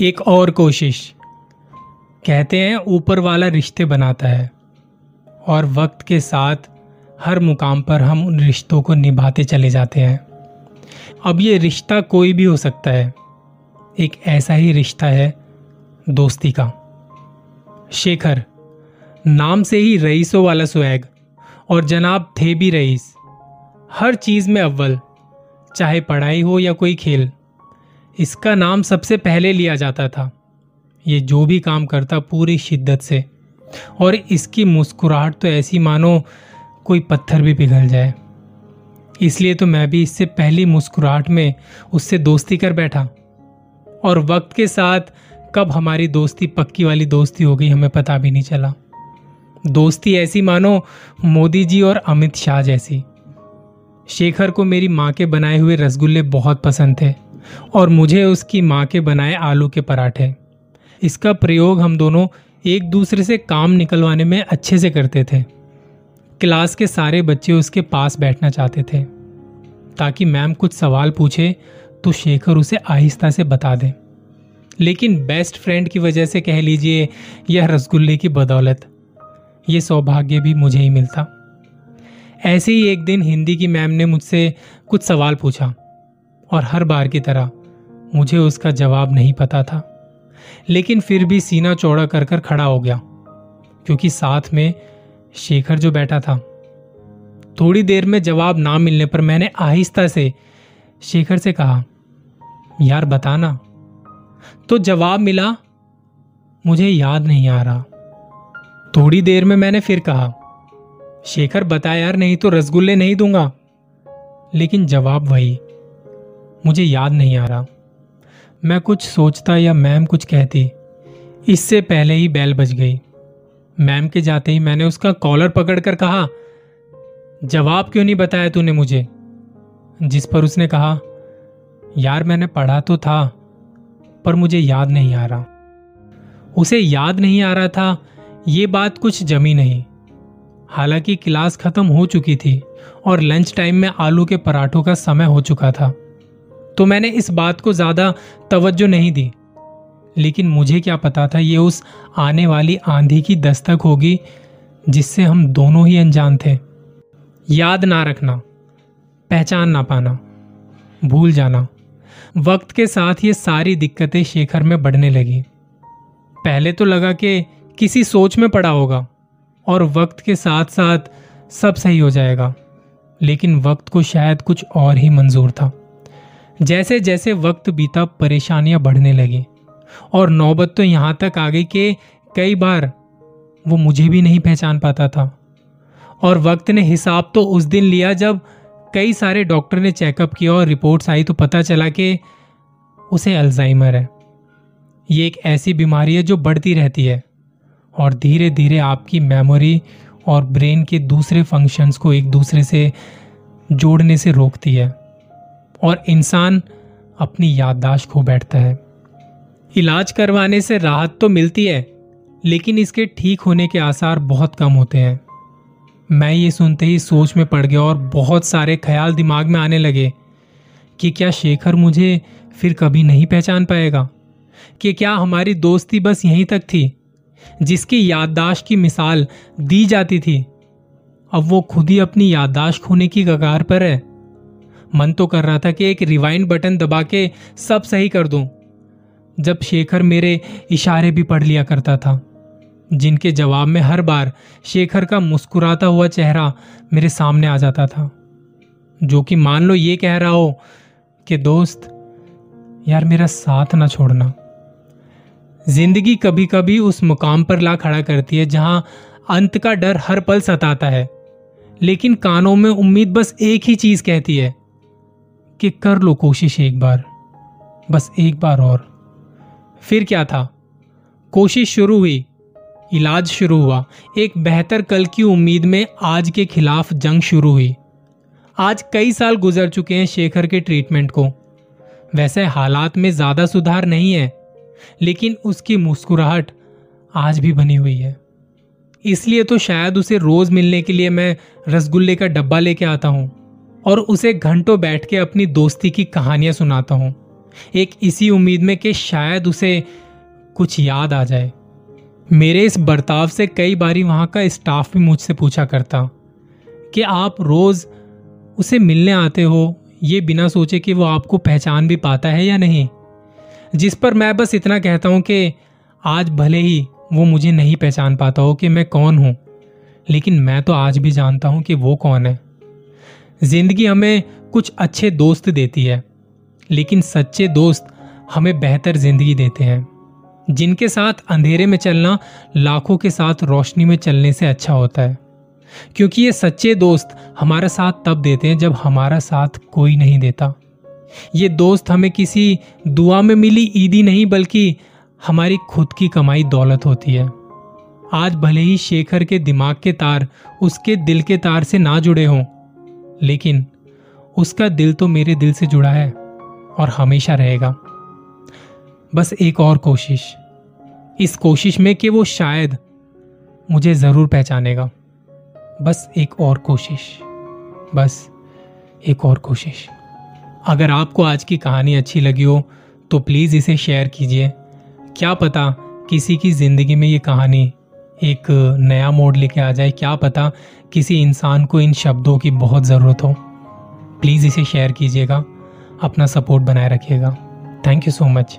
एक और कोशिश। कहते हैं, ऊपर वाला रिश्ते बनाता है और वक्त के साथ हर मुकाम पर हम उन रिश्तों को निभाते चले जाते हैं। अब ये रिश्ता कोई भी हो सकता है। एक ऐसा ही रिश्ता है दोस्ती का। शेखर, नाम से ही रईसों वाला स्वैग और जनाब थे भी रईस। हर चीज़ में अव्वल, चाहे पढ़ाई हो या कोई खेल। इसका नाम सबसे पहले लिया जाता था। ये जो भी काम करता पूरी शिद्दत से। और इसकी मुस्कुराहट तो ऐसी मानो कोई पत्थर भी पिघल जाए। इसलिए तो मैं भी इससे पहली मुस्कुराहट में उससे दोस्ती कर बैठा। और वक्त के साथ कब हमारी दोस्ती पक्की वाली दोस्ती हो गई हमें पता भी नहीं चला। दोस्ती ऐसी मानो मोदी जी और अमित शाह जैसी। शेखर को मेरी माँ के बनाए हुए रसगुल्ले बहुत पसंद थे। और मुझे उसकी माँ के बनाए आलू के पराठे। इसका प्रयोग हम दोनों एक दूसरे से काम निकलवाने में अच्छे से करते थे। क्लास के सारे बच्चे उसके पास बैठना चाहते थे। ताकि मैम कुछ सवाल पूछे तो शेखर उसे आहिस्ता से बता दे। लेकिन बेस्ट फ्रेंड की वजह से कह लीजिए, यह रसगुल्ले की बदौलत। ये सौभाग्य भी मुझे ही मिलता। ऐसे ही एक दिन हिंदी की मैम ने मुझसे कुछ सवाल पूछा। और हर बार की तरह मुझे उसका जवाब नहीं पता था। लेकिन फिर भी सीना चौड़ा कर कर खड़ा हो गया, क्योंकि साथ में शेखर जो बैठा था। थोड़ी देर में जवाब ना मिलने पर मैंने आहिस्ता से शेखर से कहा, यार बताना तो जवाब मिला, मुझे याद नहीं आ रहा। थोड़ी देर में मैंने फिर कहा, शेखर बता यार, नहीं तो रसगुल्ले नहीं दूँगा। लेकिन जवाब वही मुझे याद नहीं आ रहा। मैं कुछ सोचता या मैम कुछ कहती, इससे पहले ही बैल बज गई। मैम के जाते ही मैंने उसका कॉलर पकड़कर कहा, जवाब क्यों नहीं बताया तूने मुझे? जिस पर उसने कहा, यार मैंने पढ़ा तो था, पर मुझे याद नहीं आ रहा। उसे याद नहीं आ रहा था, ये बात कुछ जमी नहीं। हालाँकि क्लास खत्म हो चुकी थी और लंच टाइम में आलू के पराठों का समय हो चुका था। तो मैंने इस बात को ज़्यादा तवज्जो नहीं दी। लेकिन मुझे क्या पता था ये उस आने वाली आंधी की दस्तक होगी जिससे हम दोनों ही अनजान थे। याद ना रखना, पहचान ना पाना, भूल जाना। वक्त के साथ ये सारी दिक्कतें शेखर में बढ़ने लगी। पहले तो लगा कि किसी सोच में पड़ा होगा और वक्त के साथ साथ सब सही हो जाएगा, लेकिन वक्त को शायद कुछ और ही मंजूर था। जैसे जैसे वक्त बीता, परेशानियाँ बढ़ने लगी। और नौबत तो यहाँ तक आ गई कि कई बार वो मुझे भी नहीं पहचान पाता था। और वक्त ने हिसाब तो उस दिन लिया जब कई सारे डॉक्टर ने चेकअप किया और रिपोर्ट्स आई तो पता चला कि उसे अल्जाइमर है। ये एक ऐसी बीमारी है जो बढ़ती रहती है और धीरे धीरे आपकी मेमोरी और ब्रेन के दूसरे फ़ंक्शंस को एक दूसरे से जोड़ने से रोकती है। और इंसान अपनी याददाश्त खो बैठता है। इलाज करवाने से राहत तो मिलती है, लेकिन इसके ठीक होने के आसार बहुत कम होते हैं। मैं ये सुनते ही सोच में पड़ गया और बहुत सारे ख्याल दिमाग में आने लगे कि क्या शेखर मुझे फिर कभी नहीं पहचान पाएगा? कि क्या हमारी दोस्ती बस यहीं तक थी, जिसकी याददाश्त की मिसाल दी जाती थी? अब वो खुद ही अपनी याददाश्त खोने की कगार पर है। मन तो कर रहा था कि एक रिवाइंड बटन दबा के सब सही कर दूँ। जब शेखर मेरे इशारे भी पढ़ लिया करता था, जिनके जवाब में हर बार शेखर का मुस्कुराता हुआ चेहरा मेरे सामने आ जाता था। जो कि मान लो ये कह रहा हो कि, दोस्त, यार मेरा साथ ना छोड़ना। ज़िंदगी कभी कभी उस मुकाम पर ला खड़ा करती है जहाँ अंत का डर हर पल सताता है, लेकिन कानों में उम्मीद बस एक ही चीज़ कहती है कि कर लो कोशिश एक बार, बस एक बार और। फिर क्या था? कोशिश शुरू हुई, इलाज शुरू हुआ। एक बेहतर कल की उम्मीद में आज के खिलाफ जंग शुरू हुई। आज कई साल गुजर चुके हैं शेखर के ट्रीटमेंट को। वैसे हालात में ज़्यादा सुधार नहीं है, लेकिन उसकी मुस्कुराहट आज भी बनी हुई है। इसलिए तो शायद उसे रोज मिलने के लिए मैं रसगुल्ले का डब्बा लेके आता हूँ। और उसे घंटों बैठ के अपनी दोस्ती की कहानियाँ सुनाता हूँ। एक इसी उम्मीद में कि शायद उसे कुछ याद आ जाए। मेरे इस बर्ताव से कई बारी वहाँ का स्टाफ भी मुझसे पूछा करता कि आप रोज उसे मिलने आते हो? ये बिना सोचे कि वो आपको पहचान भी पाता है या नहीं? जिस पर मैं बस इतना कहता हूँ कि आज भले ही वो मुझे नहीं पहचान पाता हो कि मैं कौन हूँ, लेकिन मैं तो आज भी जानता हूँ कि वो कौन है। ज़िंदगी हमें कुछ अच्छे दोस्त देती है, लेकिन सच्चे दोस्त हमें बेहतर ज़िंदगी देते हैं। जिनके साथ अंधेरे में चलना लाखों के साथ रोशनी में चलने से अच्छा होता है, क्योंकि ये सच्चे दोस्त हमारा साथ तब देते हैं जब हमारा साथ कोई नहीं देता। ये दोस्त हमें किसी दुआ में मिली ईदी नहीं, बल्कि हमारी खुद की कमाई दौलत होती है। आज भले ही शेखर के दिमाग के तार उसके दिल के तार से ना जुड़े हों लेकिन उसका दिल तो मेरे दिल से जुड़ा है और हमेशा रहेगा। बस एक और कोशिश। इस कोशिश में कि वो शायद मुझे ज़रूर पहचानेगा। बस एक और कोशिश। बस एक और कोशिश। अगर आपको आज की कहानी अच्छी लगी हो तो प्लीज़ इसे शेयर कीजिए। क्या पता किसी की ज़िंदगी में ये कहानी एक नया मोड लेके आ जाए, क्या पता किसी इंसान को इन शब्दों की बहुत ज़रूरत हो। प्लीज़ इसे शेयर कीजिएगा, अपना सपोर्ट बनाए रखिएगा। Thank you so much